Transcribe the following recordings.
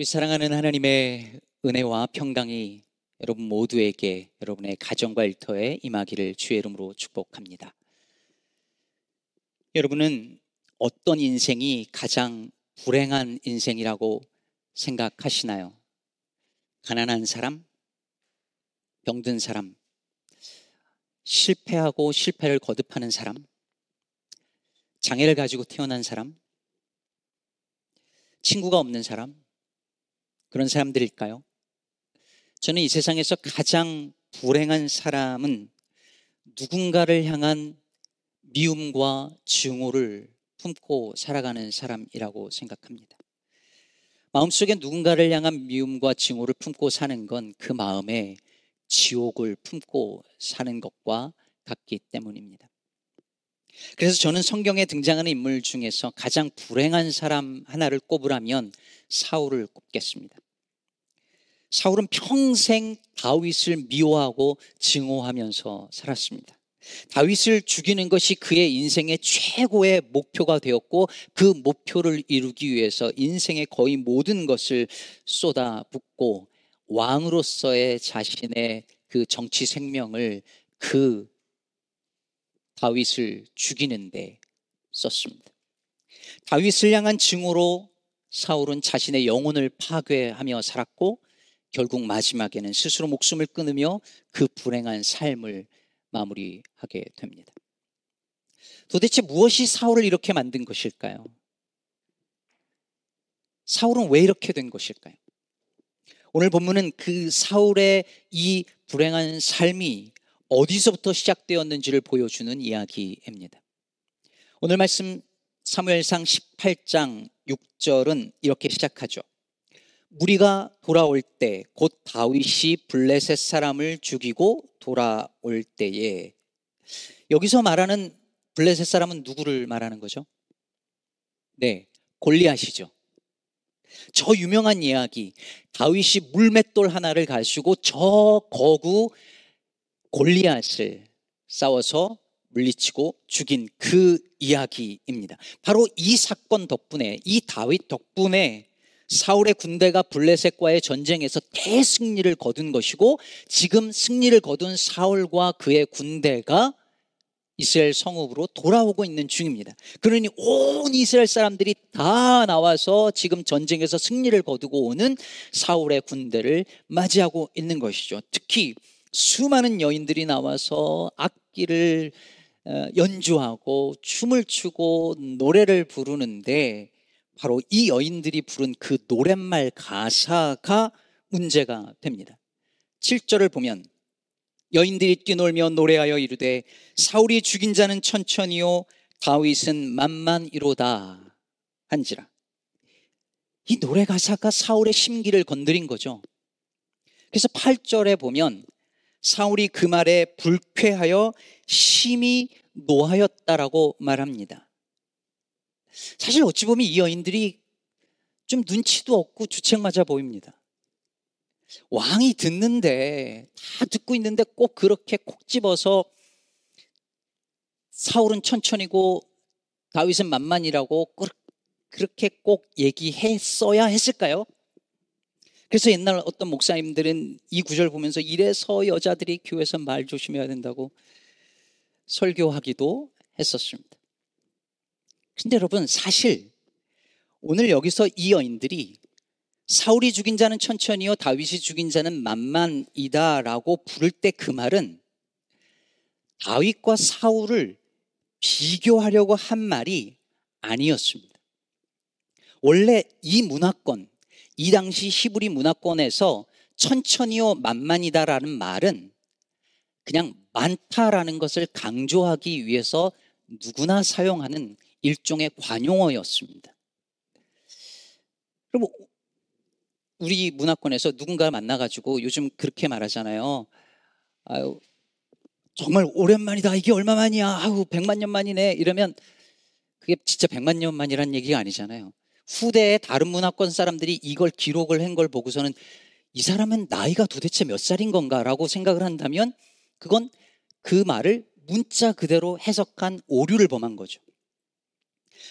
우리 사랑하는 하나님의 은혜와 평강이 여러분 모두에게 여러분의 가정과 일터에 임하기를 주의 이름으로 축복합니다. 여러분은 어떤 인생이 가장 불행한 인생이라고 생각하시나요? 가난한 사람, 병든 사람, 실패하고 실패를 거듭하는 사람, 장애를 가지고 태어난 사람, 친구가 없는 사람, 그런 사람들일까요? 저는 이 세상에서 가장 불행한 사람은 누군가를 향한 미움과 증오를 품고 살아가는 사람이라고 생각합니다. 마음속에 누군가를 향한 미움과 증오를 품고 사는 건 그 마음에 지옥을 품고 사는 것과 같기 때문입니다. 그래서 저는 성경에 등장하는 인물 중에서 가장 불행한 사람 하나를 꼽으라면 사울을 꼽겠습니다. 사울은 평생 다윗을 미워하고 증오하면서 살았습니다. 다윗을 죽이는 것이 그의 인생의 최고의 목표가 되었고 그 목표를 이루기 위해서 인생의 거의 모든 것을 쏟아붓고 왕으로서의 자신의 그 정치 생명을 그 다윗을 죽이는데 썼습니다. 다윗을 향한 증오로 사울은 자신의 영혼을 파괴하며 살았고 결국 마지막에는 스스로 목숨을 끊으며 그 불행한 삶을 마무리하게 됩니다. 도대체 무엇이 사울을 이렇게 만든 것일까요? 사울은 왜 이렇게 된 것일까요? 오늘 본문은 그 사울의 이 불행한 삶이 어디서부터 시작되었는지를 보여주는 이야기입니다. 오늘 말씀 사무엘상 18장 6절은 이렇게 시작하죠. 무리가 돌아올 때 곧 다윗이 블레셋 사람을 죽이고 돌아올 때에 여기서 말하는 블레셋 사람은 누구를 말하는 거죠? 네, 골리앗이죠. 저 유명한 이야기 다윗이 물맷돌 하나를 가지고 저 거구 골리앗을 싸워서 물리치고 죽인 그 이야기입니다. 바로 이 사건 덕분에 이 다윗 덕분에 사울의 군대가 블레셋과의 전쟁에서 대승리를 거둔 것이고 지금 승리를 거둔 사울과 그의 군대가 이스라엘 성읍으로 돌아오고 있는 중입니다. 그러니 온 이스라엘 사람들이 다 나와서 지금 전쟁에서 승리를 거두고 오는 사울의 군대를 맞이하고 있는 것이죠. 특히 수많은 여인들이 나와서 악기를 어, 연주하고 춤을 추고 노래를 부르는데 바로 이 여인들이 부른 그 노랫말 가사가 문제가 됩니다. 7절을 보면 여인들이 뛰놀며 노래하여 이르되 사울이 죽인 자는 천천히요 다윗은 만만이로다 한지라. 이 노래 가사가 사울의 심기를 건드린 거죠. 그래서 8절에 보면 사울이 그 말에 불쾌하여 심히 노하였다라고 말합니다. 사실 어찌 보면 이 여인들이 좀 눈치도 없고 주책 맞아 보입니다. 왕이 듣는데 다 듣고 있는데 꼭 그렇게 콕 집어서 사울은 천천히고 다윗은 만만이라고 그렇게 꼭 얘기했어야 했을까요? 그래서 옛날 어떤 목사님들은 이 구절 보면서 이래서 여자들이 교회에서 말 조심해야 된다고 설교하기도 했었습니다. 근데 여러분 사실 오늘 여기서 이 여인들이 사울이 죽인 자는 천천히요 다윗이 죽인 자는 만만이다라고 부를 때 그 말은 다윗과 사울을 비교하려고 한 말이 아니었습니다. 원래 이 문화권, 이 당시 히브리 문화권에서 천천히요 만만이다라는 말은 그냥 많다라는 것을 강조하기 위해서 누구나 사용하는 일종의 관용어였습니다. 그럼 우리 문화권에서 누군가 만나가지고 요즘 그렇게 말하잖아요. 아유, 정말 오랜만이다. 이게 얼마 만이야. 아우, 백만 년 만이네. 이러면 그게 진짜 백만 년 만이란 얘기가 아니잖아요. 후대에 다른 문화권 사람들이 이걸 기록을 한 걸 보고서는 이 사람은 나이가 도대체 몇 살인 건가라고 생각을 한다면 그건 그 말을 문자 그대로 해석한 오류를 범한 거죠.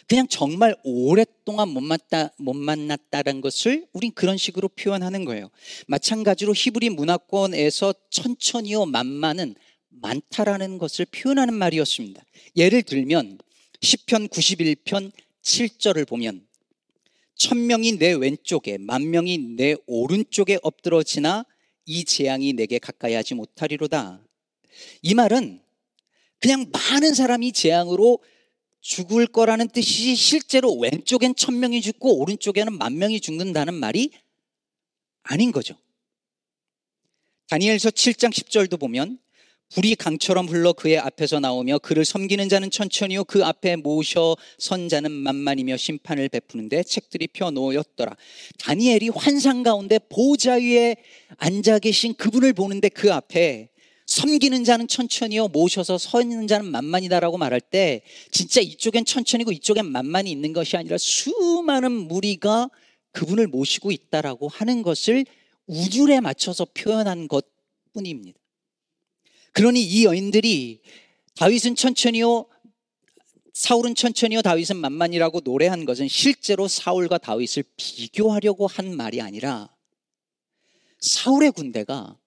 그냥 정말 오랫동안 못 만났다, 못 만났다는 것을 우린 그런 식으로 표현하는 거예요. 마찬가지로 히브리 문화권에서 천천히요 만만은 많다라는 것을 표현하는 말이었습니다. 예를 들면 10편 91편 7절을 보면 천 명이 내 왼쪽에 만 명이 내 오른쪽에 엎드러지나 이 재앙이 내게 가까이 하지 못하리로다. 이 말은 그냥 많은 사람이 재앙으로 죽을 거라는 뜻이 실제로 왼쪽엔 천 명이 죽고 오른쪽에는 만 명이 죽는다는 말이 아닌 거죠. 다니엘서 7장 10절도 보면 불이 강처럼 흘러 그의 앞에서 나오며 그를 섬기는 자는 천천히요 그 앞에 모셔 선 자는 만만이며 심판을 베푸는데 책들이 펴놓였더라. 다니엘이 환상 가운데 보좌 위에 앉아 계신 그분을 보는데 그 앞에 섬기는 자는 천천히요 모셔서 서 있는 자는 만만이다라고 말할 때 진짜 이쪽엔 천천히고 이쪽엔 만만이 있는 것이 아니라 수많은 무리가 그분을 모시고 있다라고 하는 것을 우줄에 맞춰서 표현한 것 뿐입니다. 그러니 이 여인들이 다윗은 천천히요 사울은 천천히요 다윗은 만만이라고 노래한 것은 실제로 사울과 다윗을 비교하려고 한 말이 아니라 사울의 군대가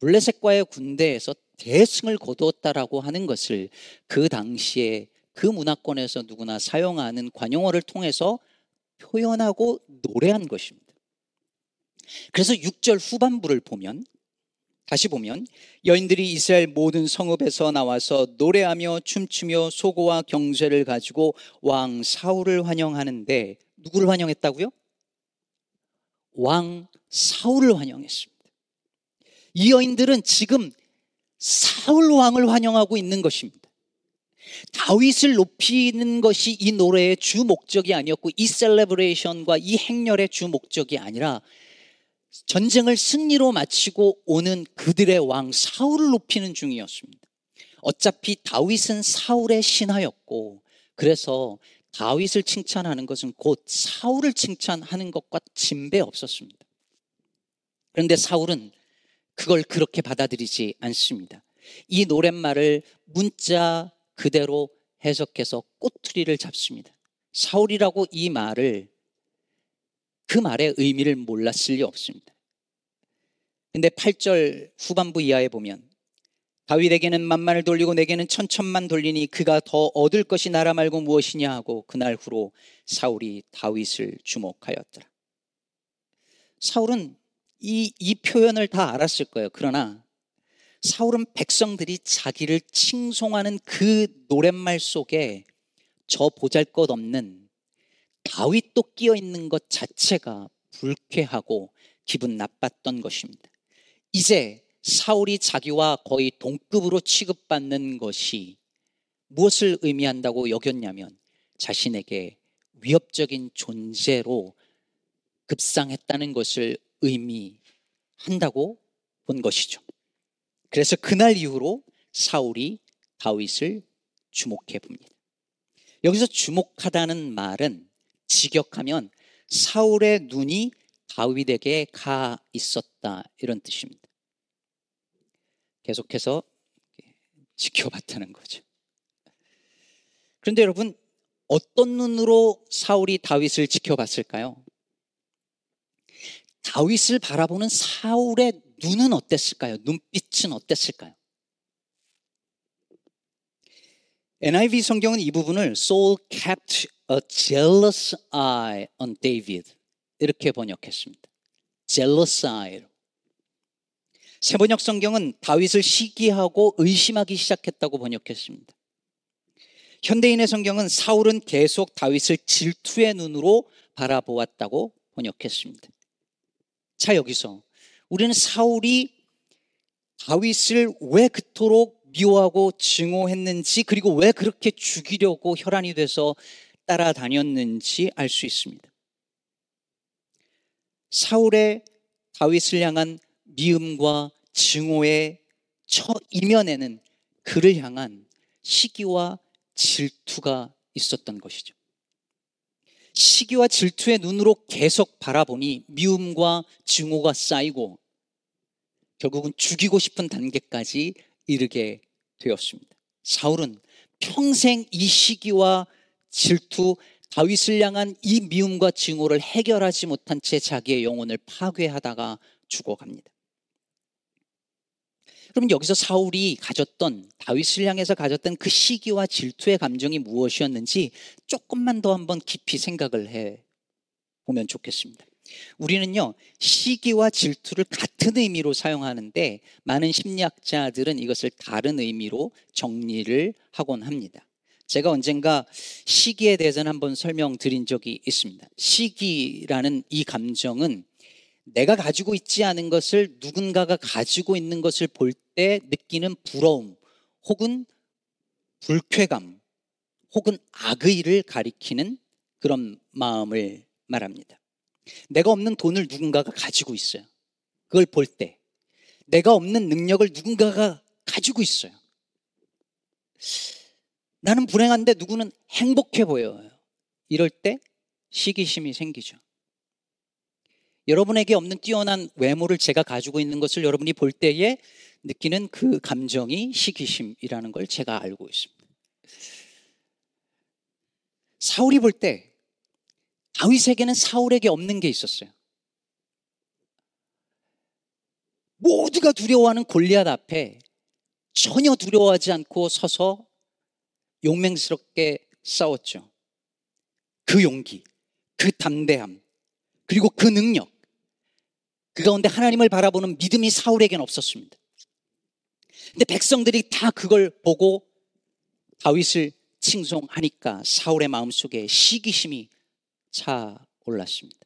블레셋과의 군대에서 대승을 거두었다라고 하는 것을 그 당시에 그 문화권에서 누구나 사용하는 관용어를 통해서 표현하고 노래한 것입니다. 그래서 6절 후반부를 보면 다시 보면 여인들이 이스라엘 모든 성읍에서 나와서 노래하며 춤추며 소고와 경쇠를 가지고 왕 사울을 환영하는데 누구를 환영했다고요? 왕 사울을 환영했습니다. 이 여인들은 지금 사울 왕을 환영하고 있는 것입니다. 다윗을 높이는 것이 이 노래의 주 목적이 아니었고 이 셀레브레이션과 이 행렬의 주 목적이 아니라 전쟁을 승리로 마치고 오는 그들의 왕 사울을 높이는 중이었습니다. 어차피 다윗은 사울의 신하였고 그래서 다윗을 칭찬하는 것은 곧 사울을 칭찬하는 것과 진배 없었습니다. 그런데 사울은 그걸 그렇게 받아들이지 않습니다. 이 노랫말을 문자 그대로 해석해서 꼬투리를 잡습니다. 사울이라고 이 말을 그 말의 의미를 몰랐을 리 없습니다. 근데 8절 후반부 이하에 보면 다윗에게는 만만을 돌리고 내게는 천천만 돌리니 그가 더 얻을 것이 나라 말고 무엇이냐 하고 그날 후로 사울이 다윗을 주목하였더라. 사울은 이, 이 표현을 다 알았을 거예요. 그러나 사울은 백성들이 자기를 칭송하는 그 노랫말 속에 저 보잘 것 없는 다윗도 끼어 있는 것 자체가 불쾌하고 기분 나빴던 것입니다. 이제 사울이 자기와 거의 동급으로 취급받는 것이 무엇을 의미한다고 여겼냐면 자신에게 위협적인 존재로 급상했다는 것을 의미한다고 본 것이죠. 그래서 그날 이후로 사울이 다윗을 주목해 봅니다. 여기서 주목하다는 말은 직역하면 사울의 눈이 다윗에게 가 있었다 이런 뜻입니다. 계속해서 지켜봤다는 거죠. 그런데 여러분 어떤 눈으로 사울이 다윗을 지켜봤을까요? 다윗을 바라보는 사울의 눈은 어땠을까요? 눈빛은 어땠을까요? NIV 성경은 이 부분을 Saul kept a jealous eye on David 이렇게 번역했습니다. jealous eye. 세번역 성경은 다윗을 시기하고 의심하기 시작했다고 번역했습니다. 현대인의 성경은 사울은 계속 다윗을 질투의 눈으로 바라보았다고 번역했습니다. 자, 여기서 우리는 사울이 다윗을 왜 그토록 미워하고 증오했는지 그리고 왜 그렇게 죽이려고 혈안이 돼서 따라다녔는지 알 수 있습니다. 사울의 다윗을 향한 미움과 증오의 처 이면에는 그를 향한 시기와 질투가 있었던 것이죠. 시기와 질투의 눈으로 계속 바라보니 미움과 증오가 쌓이고 결국은 죽이고 싶은 단계까지 이르게 되었습니다. 사울은 평생 이 시기와 질투, 다윗을 향한 이 미움과 증오를 해결하지 못한 채 자기의 영혼을 파괴하다가 죽어갑니다. 그러면 여기서 사울이 가졌던 다윗을 향해서 가졌던 그 시기와 질투의 감정이 무엇이었는지 조금만 더 한번 깊이 생각을 해 보면 좋겠습니다. 우리는요, 시기와 질투를 같은 의미로 사용하는데 많은 심리학자들은 이것을 다른 의미로 정리를 하곤 합니다. 제가 언젠가 시기에 대해서는 한번 설명드린 적이 있습니다. 시기라는 이 감정은 내가 가지고 있지 않은 것을 누군가가 가지고 있는 것을 볼 때 느끼는 부러움 혹은 불쾌감 혹은 악의를 가리키는 그런 마음을 말합니다. 내가 없는 돈을 누군가가 가지고 있어요. 그걸 볼 때. 내가 없는 능력을 누군가가 가지고 있어요. 나는 불행한데 누구는 행복해 보여요. 이럴 때 시기심이 생기죠. 여러분에게 없는 뛰어난 외모를 제가 가지고 있는 것을 여러분이 볼 때에 느끼는 그 감정이 시기심이라는 걸 제가 알고 있습니다. 사울이 볼 때 다윗에게는 사울에게 없는 게 있었어요. 모두가 두려워하는 골리앗 앞에 전혀 두려워하지 않고 서서 용맹스럽게 싸웠죠. 그 용기, 그 담대함, 그리고 그 능력, 그 가운데 하나님을 바라보는 믿음이 사울에게는 없었습니다. 근데 백성들이 다 그걸 보고 다윗을 칭송하니까 사울의 마음속에 시기심이 차 올랐습니다.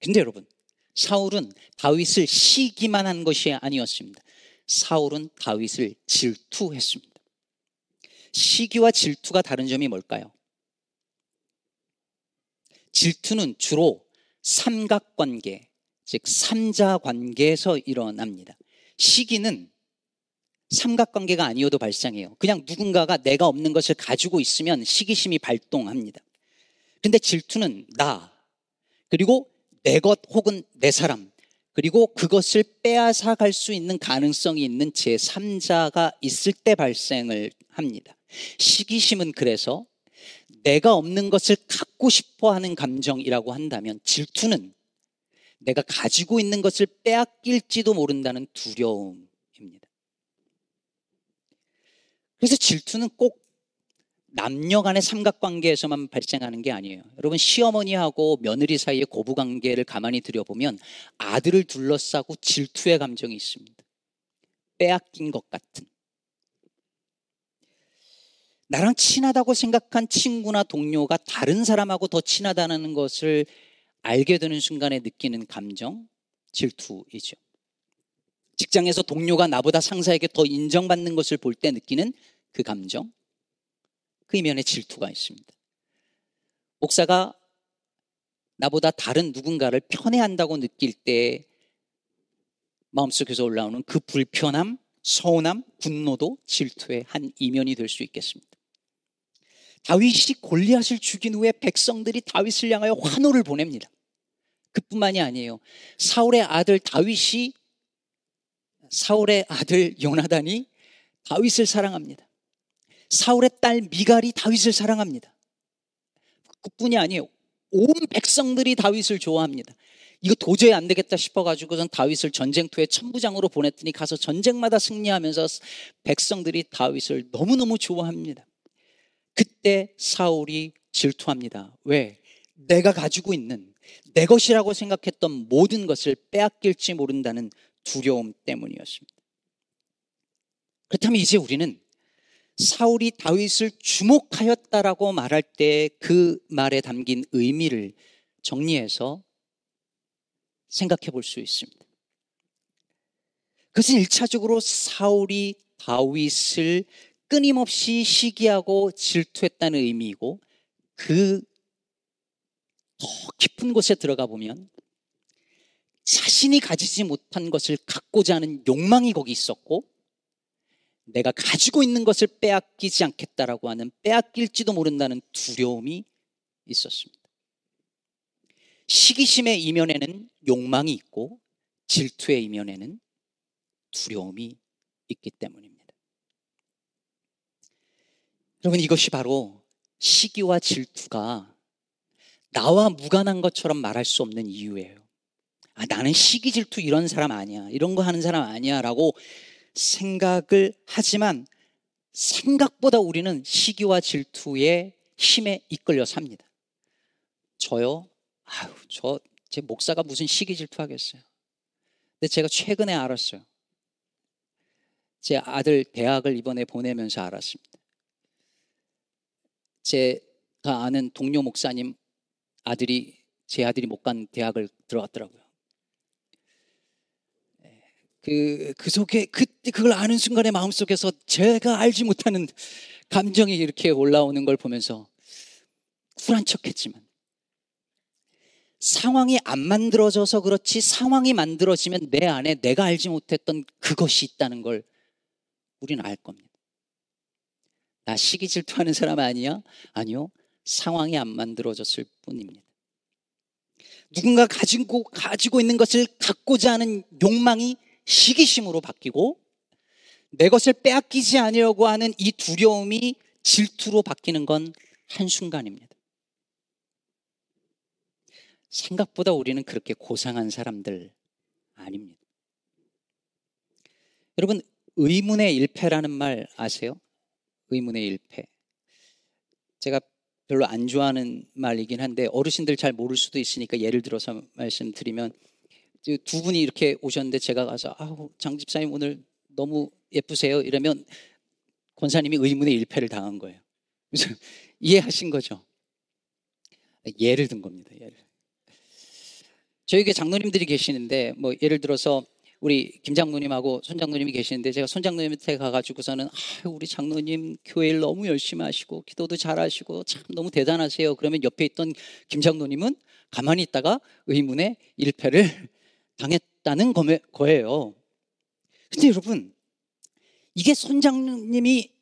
근데 여러분, 사울은 다윗을 시기만 한 것이 아니었습니다. 사울은 다윗을 질투했습니다. 시기와 질투가 다른 점이 뭘까요? 질투는 주로 삼각관계, 즉 삼자 관계에서 일어납니다. 시기는 삼각관계가 아니어도 발생해요. 그냥 누군가가 내가 없는 것을 가지고 있으면 시기심이 발동합니다. 근데 질투는 나, 그리고 내 것 혹은 내 사람, 그리고 그것을 빼앗아 갈 수 있는 가능성이 있는 제3자가 있을 때 발생을 합니다. 시기심은 그래서 내가 없는 것을 갖고 싶어 하는 감정이라고 한다면 질투는 내가 가지고 있는 것을 빼앗길지도 모른다는 두려움입니다. 그래서 질투는 꼭 남녀 간의 삼각관계에서만 발생하는 게 아니에요. 여러분, 시어머니하고 며느리 사이의 고부관계를 가만히 들여보면 아들을 둘러싸고 질투의 감정이 있습니다. 빼앗긴 것 같은. 나랑 친하다고 생각한 친구나 동료가 다른 사람하고 더 친하다는 것을 알게 되는 순간에 느끼는 감정, 질투이죠. 직장에서 동료가 나보다 상사에게 더 인정받는 것을 볼 때 느끼는 그 감정, 그 이면에 질투가 있습니다. 목사가 나보다 다른 누군가를 편애한다고 느낄 때 마음속에서 올라오는 그 불편함, 서운함, 분노도 질투의 한 이면이 될 수 있겠습니다. 다윗이 골리앗을 죽인 후에 백성들이 다윗을 향하여 환호를 보냅니다. 그뿐만이 아니에요. 사울의 아들 다윗이 사울의 아들 요나단이 다윗을 사랑합니다. 사울의 딸 미갈이 다윗을 사랑합니다. 그뿐이 아니에요. 온 백성들이 다윗을 좋아합니다. 이거 도저히 안 되겠다 싶어가지고선 다윗을 전쟁터에 천부장으로 보냈더니 가서 전쟁마다 승리하면서 백성들이 다윗을 너무너무 좋아합니다. 그때 사울이 질투합니다. 왜? 내가 가지고 있는 내 것이라고 생각했던 모든 것을 빼앗길지 모른다는 두려움 때문이었습니다. 그렇다면 이제 우리는 사울이 다윗을 주목하였다라고 말할 때 그 말에 담긴 의미를 정리해서 생각해 볼 수 있습니다. 그것은 1차적으로 사울이 다윗을 끊임없이 시기하고 질투했다는 의미이고 그 더 깊은 곳에 들어가 보면 자신이 가지지 못한 것을 갖고자 하는 욕망이 거기 있었고 내가 가지고 있는 것을 빼앗기지 않겠다라고 하는 빼앗길지도 모른다는 두려움이 있었습니다. 시기심의 이면에는 욕망이 있고 질투의 이면에는 두려움이 있기 때문입니다. 여러분 이것이 바로 시기와 질투가 나와 무관한 것처럼 말할 수 없는 이유예요. 아, 나는 시기 질투 이런 사람 아니야. 이런 거 하는 사람 아니야. 라고 생각을 하지만 생각보다 우리는 시기와 질투의 힘에 이끌려 삽니다. 저요? 아유, 저, 제 목사가 무슨 시기 질투 하겠어요. 근데 제가 최근에 알았어요. 제 아들 대학을 이번에 보내면서 알았습니다. 제가 아는 동료 목사님 아들이 제 아들이 못 간 대학을 들어갔더라고요. 그, 그 속에, 그때 그걸 아는 순간에 마음속에서 제가 알지 못하는 감정이 이렇게 올라오는 걸 보면서 쿨한 척 했지만 상황이 안 만들어져서 그렇지 상황이 만들어지면 내 안에 내가 알지 못했던 그것이 있다는 걸 우리는 알 겁니다. 나 시기 질투하는 사람 아니야? 아니요. 상황이 안 만들어졌을 뿐입니다. 누군가 가지고, 가지고 있는 것을 갖고자 하는 욕망이 시기심으로 바뀌고 내 것을 빼앗기지 않으려고 하는 이 두려움이 질투로 바뀌는 건 한순간입니다. 생각보다 우리는 그렇게 고상한 사람들 아닙니다. 여러분, 의문의 일패라는 말 아세요? 의문의 일패. 제가 별로 안 좋아하는 말이긴 한데 어르신들 잘 모를 수도 있으니까 예를 들어서 말씀드리면 두 분이 이렇게 오셨는데 제가 가서 아우 장 집사님 오늘 너무 예쁘세요 이러면 권사님이 의문의 일패를 당한 거예요. 그래서 이해하신 거죠? 예를 든 겁니다. 예를. 저에게 장로님들이 계시는데 뭐 예를 들어서 우리 김 장로님하고 손 장로님이 계시는데 제가 손 장로님한테 가가지고서는 아 우리 장로님 교회 일 너무 열심히 하시고 기도도 잘하시고 참 너무 대단하세요. 그러면 옆에 있던 김 장로님은 가만히 있다가 의문의 일패를 당했다는 거예요. 근데 여러분 이게 손 장로님이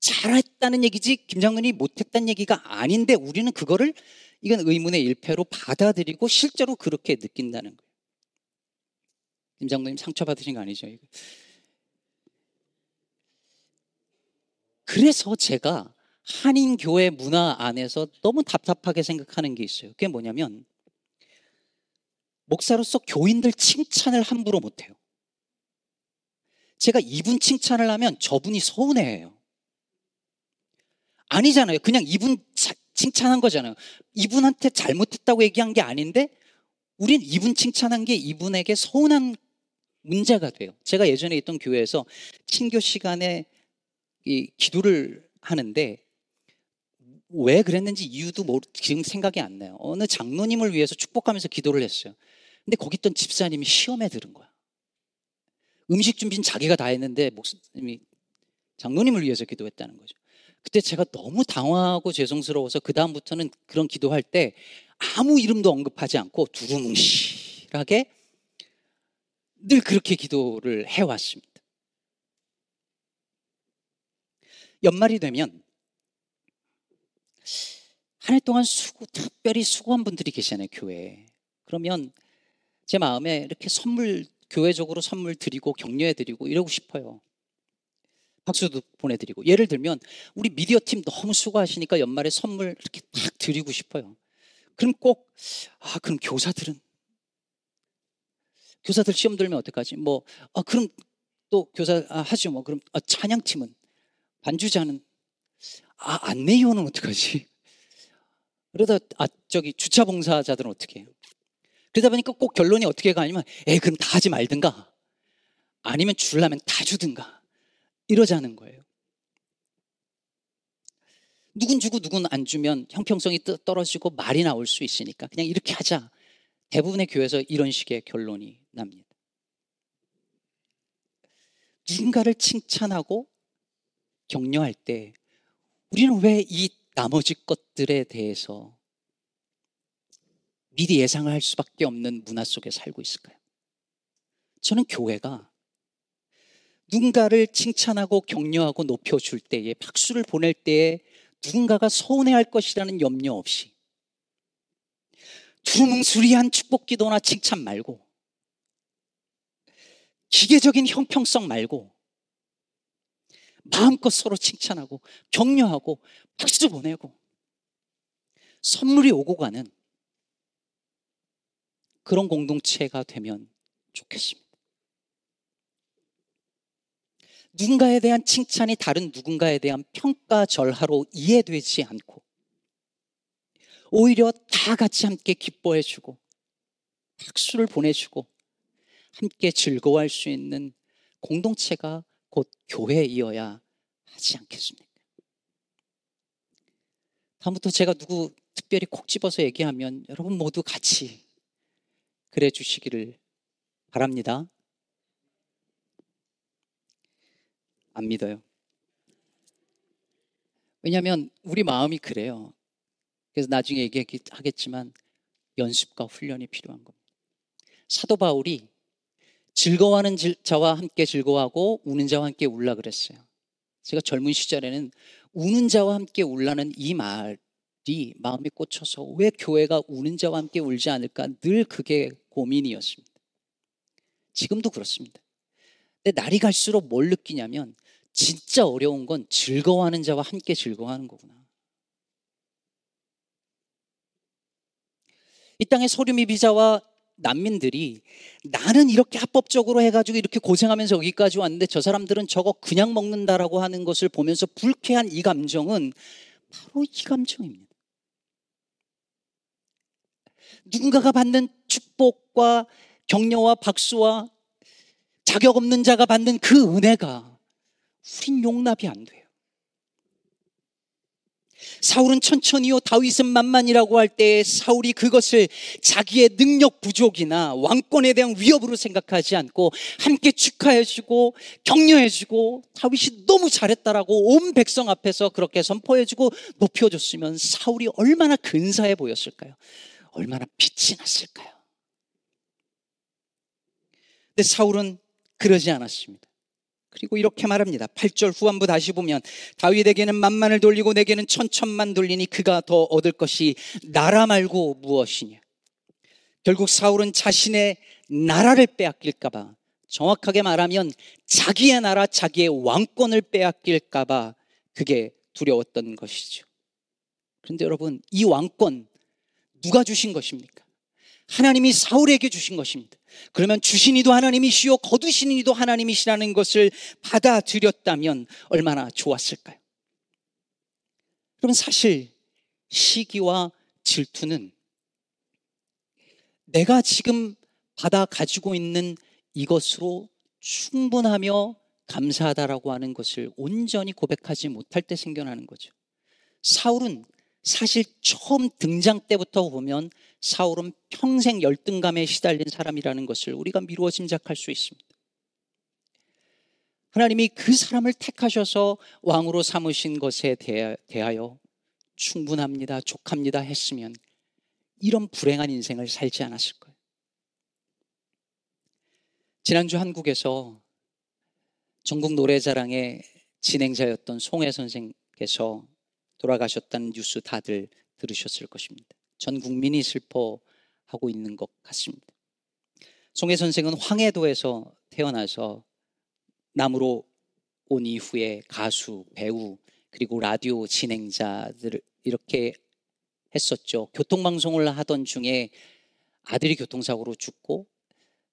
잘했다는 얘기지 김 장로님이 못했다는 얘기가 아닌데 우리는 그거를 이건 의문의 일패로 받아들이고 실제로 그렇게 느낀다는 거예요. 김 장로님 상처받으신 거 아니죠? 그래서 제가 한인교회 문화 안에서 너무 답답하게 생각하는 게 있어요. 그게 뭐냐면, 목사로서 교인들 칭찬을 함부로 못해요. 제가 이분 칭찬을 하면 저분이 서운해해요. 아니잖아요. 그냥 이분 칭찬한 거잖아요. 이분한테 잘못했다고 얘기한 게 아닌데, 우린 이분 칭찬한 게 이분에게 서운한 문제가 돼요. 제가 예전에 있던 교회에서 친교 시간에 이 기도를 하는데 왜 그랬는지 이유도 모르, 지금 생각이 안 나요. 어느 장로님을 위해서 축복하면서 기도를 했어요. 근데 거기 있던 집사님이 시험에 들은 거야. 음식 준비는 자기가 다 했는데 목사님이 장로님을 위해서 기도했다는 거죠. 그때 제가 너무 당황하고 죄송스러워서 그 다음부터는 그런 기도할 때 아무 이름도 언급하지 않고 두루뭉실하게 늘 그렇게 기도를 해왔습니다. 연말이 되면 한 해 동안 수고, 특별히 수고한 분들이 계시잖아요, 교회에. 그러면 제 마음에 이렇게 선물, 교회적으로 선물 드리고 격려해 드리고 이러고 싶어요. 박수도 보내드리고. 예를 들면, 우리 미디어 팀 너무 수고하시니까 연말에 선물 이렇게 딱 드리고 싶어요. 그럼 꼭, 아, 그럼 교사들은 교사들 시험 들면 어떡하지? 뭐, 아, 그럼 또 교사 아, 하죠. 뭐, 그럼 아, 찬양팀은 반주자는 아, 안내위원은 어떡하지? 그러다 아, 저기 주차 봉사자들은 어떻게 해요? 그러다 보니까 꼭 결론이 어떻게 가냐면, 에, 그럼 다 하지 말든가. 아니면 줄라면 다 주든가. 이러자는 거예요. 누군 주고 누군 안 주면 형평성이 떨어지고 말이 나올 수 있으니까 그냥 이렇게 하자. 대부분의 교회에서 이런 식의 결론이 납니다. 누군가를 칭찬하고 격려할 때 우리는 왜 이 나머지 것들에 대해서 미리 예상을 할 수밖에 없는 문화 속에 살고 있을까요? 저는 교회가 누군가를 칭찬하고 격려하고 높여줄 때에 박수를 보낼 때에 누군가가 서운해할 것이라는 염려 없이 두루뭉술이한 축복 기도나 칭찬 말고 기계적인 형평성 말고 마음껏 서로 칭찬하고 격려하고 박수 보내고 선물이 오고 가는 그런 공동체가 되면 좋겠습니다. 누군가에 대한 칭찬이 다른 누군가에 대한 평가절하로 이해되지 않고 오히려 다 같이 함께 기뻐해주고 박수를 보내주고 함께 즐거워할 수 있는 공동체가 곧 교회이어야 하지 않겠습니까? 다음부터 제가 누구 특별히 콕 집어서 얘기하면 여러분 모두 같이 그래 주시기를 바랍니다. 안 믿어요. 왜냐하면 우리 마음이 그래요. 그래서 나중에 얘기하겠지만 연습과 훈련이 필요한 겁니다. 사도 바울이 즐거워하는 자와 함께 즐거워하고 우는 자와 함께 울라 그랬어요. 제가 젊은 시절에는 우는 자와 함께 울라는 이 말이 마음에 꽂혀서 왜 교회가 우는 자와 함께 울지 않을까 늘 그게 고민이었습니다. 지금도 그렇습니다. 근데 날이 갈수록 뭘 느끼냐면 진짜 어려운 건 즐거워하는 자와 함께 즐거워하는 거구나. 이 땅의 소류미 비자와 난민들이 나는 이렇게 합법적으로 해가지고 이렇게 고생하면서 여기까지 왔는데 저 사람들은 저거 그냥 먹는다라고 하는 것을 보면서 불쾌한 이 감정은 바로 이 감정입니다. 누군가가 받는 축복과 격려와 박수와 자격 없는 자가 받는 그 은혜가 우린 용납이 안 돼요. 사울은 천천히요, 다윗은 만만이라고 할 때 사울이 그것을 자기의 능력 부족이나 왕권에 대한 위협으로 생각하지 않고 함께 축하해주고 격려해주고 다윗이 너무 잘했다라고 온 백성 앞에서 그렇게 선포해주고 높여줬으면 사울이 얼마나 근사해 보였을까요? 얼마나 빛이 났을까요? 근데 사울은 그러지 않았습니다. 그리고 이렇게 말합니다. 8절 후반부 다시 보면 다윗에게는 만만을 돌리고 내게는 천천만 돌리니 그가 더 얻을 것이 나라 말고 무엇이냐. 결국 사울은 자신의 나라를 빼앗길까봐 정확하게 말하면 자기의 나라, 자기의 왕권을 빼앗길까봐 그게 두려웠던 것이죠. 그런데 여러분, 이 왕권 누가 주신 것입니까? 하나님이 사울에게 주신 것입니다. 그러면 주신 이도 하나님이시요 거두신 이도 하나님이시라는 것을 받아들였다면 얼마나 좋았을까요? 그러면 사실 시기와 질투는 내가 지금 받아 가지고 있는 이것으로 충분하며 감사하다라고 하는 것을 온전히 고백하지 못할 때 생겨나는 거죠. 사울은 사실 처음 등장 때부터 보면 사울은 평생 열등감에 시달린 사람이라는 것을 우리가 미루어 짐작할 수 있습니다. 하나님이 그 사람을 택하셔서 왕으로 삼으신 것에 대하여 충분합니다, 족합니다 했으면 이런 불행한 인생을 살지 않았을 거예요. 지난주 한국에서 전국 노래자랑의 진행자였던 송혜 선생께서 돌아가셨다는 뉴스 다들 들으셨을 것입니다. 전 국민이 슬퍼하고 있는 것 같습니다. 송혜 선생은 황해도에서 태어나서 남으로 온 이후에 가수, 배우, 그리고 라디오 진행자들을 이렇게 했었죠. 교통방송을 하던 중에 아들이 교통사고로 죽고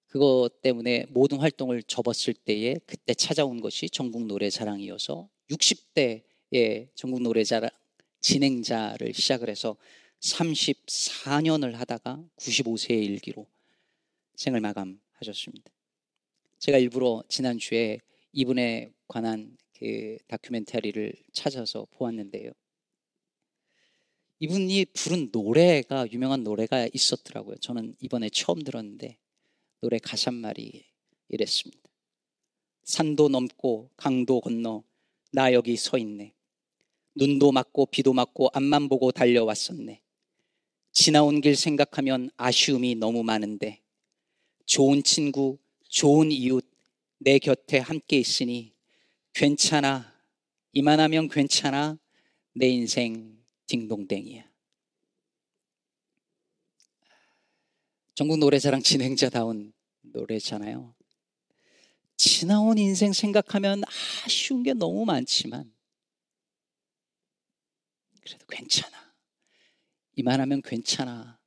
그것 때문에 모든 활동을 접었을 때에 그때 찾아온 것이 전국 노래자랑이어서 60대 의 전국 노래자랑 진행자를 시작을 해서 34년을 하다가 95세의 일기로 생을 마감하셨습니다. 제가 일부러 지난주에 이분에 관한 그 다큐멘터리를 찾아서 보았는데요. 이분이 부른 노래가 유명한 노래가 있었더라고요. 저는 이번에 처음 들었는데 노래 가사말이 이랬습니다. 산도 넘고 강도 건너 나 여기 서 있네. 눈도 맞고 비도 맞고 앞만 보고 달려왔었네. 지나온 길 생각하면 아쉬움이 너무 많은데 좋은 친구, 좋은 이웃 내 곁에 함께 있으니 괜찮아. 이만하면 괜찮아. 내 인생 딩동댕이야. 전국 노래자랑 진행자다운 노래잖아요. 지나온 인생 생각하면 아쉬운 게 너무 많지만 그래도 괜찮아. 이만하면 괜찮아.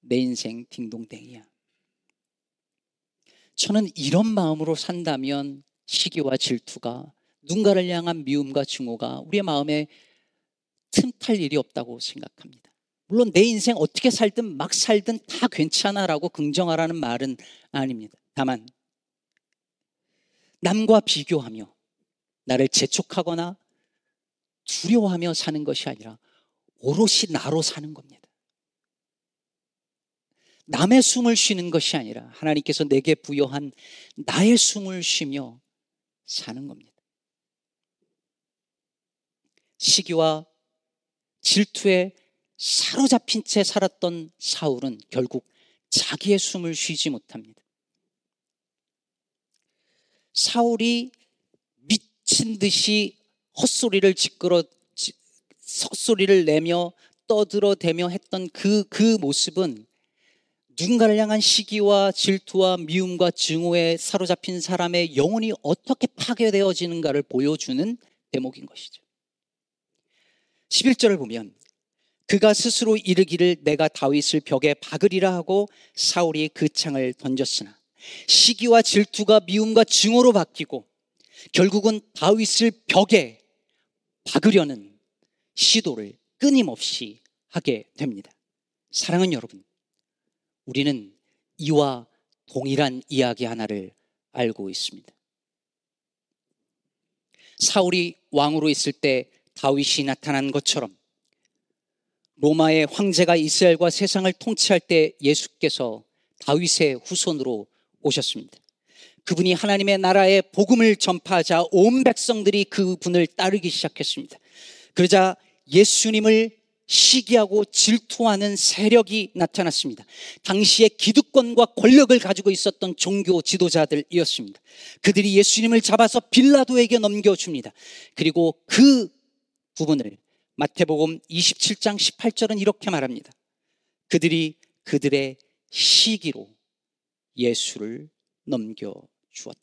내 인생 딩동댕이야. 저는 이런 마음으로 산다면 시기와 질투가 누군가를 향한 미움과 증오가 우리의 마음에 틈탈 일이 없다고 생각합니다. 물론 내 인생 어떻게 살든 막 살든 다 괜찮아라고 긍정하라는 말은 아닙니다. 다만 남과 비교하며 나를 재촉하거나 두려워하며 사는 것이 아니라 오롯이 나로 사는 겁니다. 남의 숨을 쉬는 것이 아니라 하나님께서 내게 부여한 나의 숨을 쉬며 사는 겁니다. 시기와 질투에 사로잡힌 채 살았던 사울은 결국 자기의 숨을 쉬지 못합니다. 사울이 미친 듯이 헛소리를 짓거러 헛소리를 내며 떠들어대며 했던 그, 그 모습은 누군가를 향한 시기와 질투와 미움과 증오에 사로잡힌 사람의 영혼이 어떻게 파괴되어지는가를 보여주는 대목인 것이죠. 11절을 보면 그가 스스로 이르기를 내가 다윗을 벽에 박으리라 하고 사울이 그 창을 던졌으나 시기와 질투가 미움과 증오로 바뀌고 결국은 다윗을 벽에 박으려는 시도를 끊임없이 하게 됩니다. 사랑은 여러분, 우리는 이와 동일한 이야기 하나를 알고 있습니다. 사울이 왕으로 있을 때 다윗이 나타난 것처럼 로마의 황제가 이스라엘과 세상을 통치할 때 예수께서 다윗의 후손으로 오셨습니다. 그분이 하나님의 나라의 복음을 전파하자 온 백성들이 그분을 따르기 시작했습니다. 그러자 예수님을 시기하고 질투하는 세력이 나타났습니다. 당시에 기득권과 권력을 가지고 있었던 종교 지도자들이었습니다. 그들이 예수님을 잡아서 빌라도에게 넘겨줍니다. 그리고 그 부분을 마태복음 27장 18절은 이렇게 말합니다. 그들이 그들의 시기로 예수를 넘겨 주었다.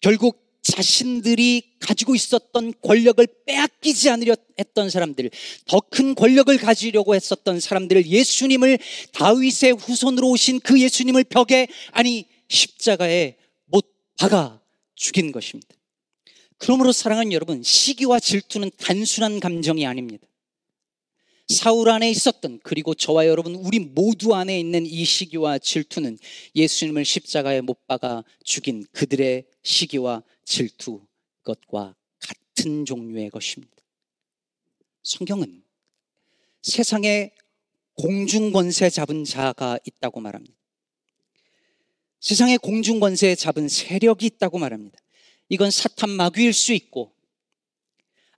결국 자신들이 가지고 있었던 권력을 빼앗기지 않으려 했던 사람들, 더 큰 권력을 가지려고 했었던 사람들을 예수님을 다윗의 후손으로 오신 그 예수님을 벽에 아니 십자가에 못 박아 죽인 것입니다. 그러므로 사랑하는 여러분, 시기와 질투는 단순한 감정이 아닙니다. 사울 안에 있었던 그리고 저와 여러분 우리 모두 안에 있는 이 시기와 질투는 예수님을 십자가에 못 박아 죽인 그들의 시기와 질투 것과 같은 종류의 것입니다. 성경은 세상에 공중 권세 잡은 자가 있다고 말합니다. 세상에 공중 권세 잡은 세력이 있다고 말합니다. 이건 사탄 마귀일 수 있고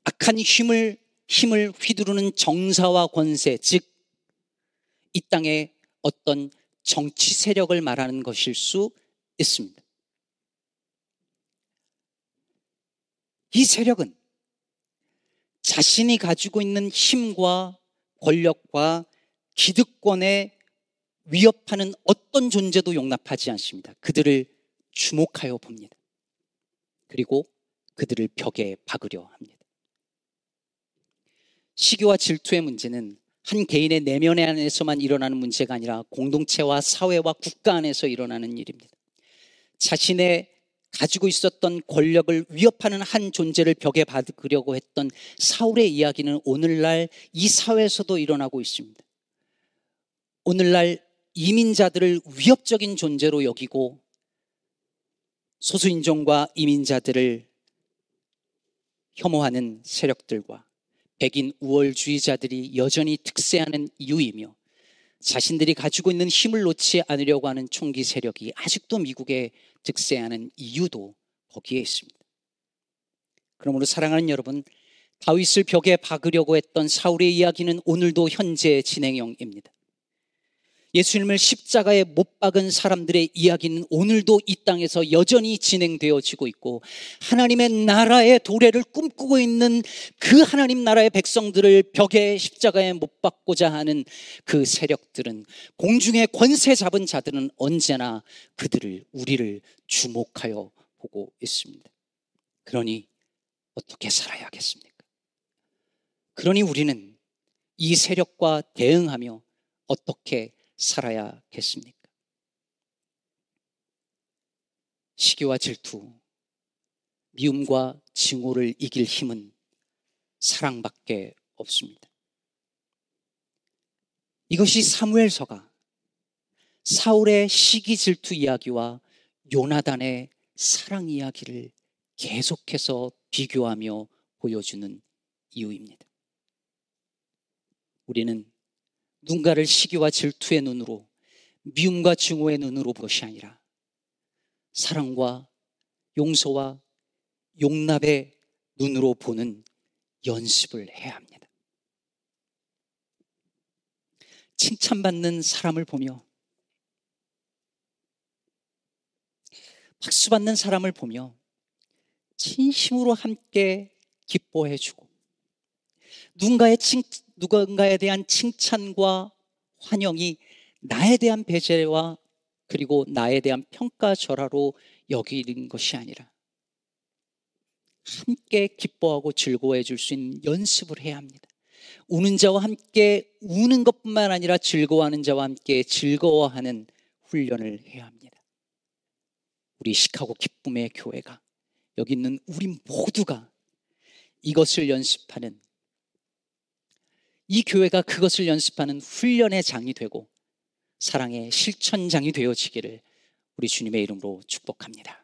악한 힘을 힘을 휘두르는 정사와 권세, 즉 이 땅에 어떤 정치 세력을 말하는 것일 수 있습니다. 이 세력은 자신이 가지고 있는 힘과 권력과 기득권에 위협하는 어떤 존재도 용납하지 않습니다. 그들을 주목하여 봅니다. 그리고 그들을 벽에 박으려 합니다. 시기와 질투의 문제는 한 개인의 내면 안에서만 일어나는 문제가 아니라 공동체와 사회와 국가 안에서 일어나는 일입니다. 자신의 가지고 있었던 권력을 위협하는 한 존재를 벽에 받으려고 했던 사울의 이야기는 오늘날 이 사회에서도 일어나고 있습니다. 오늘날 이민자들을 위협적인 존재로 여기고 소수인종과 이민자들을 혐오하는 세력들과 백인 우월주의자들이 여전히 특세하는 이유이며 자신들이 가지고 있는 힘을 놓지 않으려고 하는 총기 세력이 아직도 미국에 득세하는 이유도 거기에 있습니다. 그러므로 사랑하는 여러분, 다윗을 벽에 박으려고 했던 사울의 이야기는 오늘도 현재 진행형입니다. 예수님을 십자가에 못 박은 사람들의 이야기는 오늘도 이 땅에서 여전히 진행되어지고 있고 하나님의 나라의 도래를 꿈꾸고 있는 그 하나님 나라의 백성들을 벽에 십자가에 못 박고자 하는 그 세력들은 공중의 권세 잡은 자들은 언제나 그들을 우리를 주목하여 보고 있습니다. 그러니 어떻게 살아야겠습니까? 그러니 우리는 이 세력과 대응하며 어떻게 살아야겠습니까? 시기와 질투, 미움과 증오를 이길 힘은 사랑밖에 없습니다. 이것이 사무엘서가 사울의 시기 질투 이야기와 요나단의 사랑 이야기를 계속해서 비교하며 보여주는 이유입니다. 우리는 누군가를 시기와 질투의 눈으로 미움과 증오의 눈으로 볼 것이 아니라 사랑과 용서와 용납의 눈으로 보는 연습을 해야 합니다. 칭찬받는 사람을 보며 박수받는 사람을 보며 진심으로 함께 기뻐해주고 누군가의 칭, 누군가에 대한 칭찬과 환영이 나에 대한 배제와 그리고 나에 대한 평가절하로 여기는 것이 아니라 함께 기뻐하고 즐거워해 줄 수 있는 연습을 해야 합니다. 우는 자와 함께 우는 것뿐만 아니라 즐거워하는 자와 함께 즐거워하는 훈련을 해야 합니다. 우리 시카고 기쁨의 교회가 여기 있는 우리 모두가 이것을 연습하는 이 교회가 그것을 연습하는 훈련의 장이 되고 사랑의 실천장이 되어지기를 우리 주님의 이름으로 축복합니다.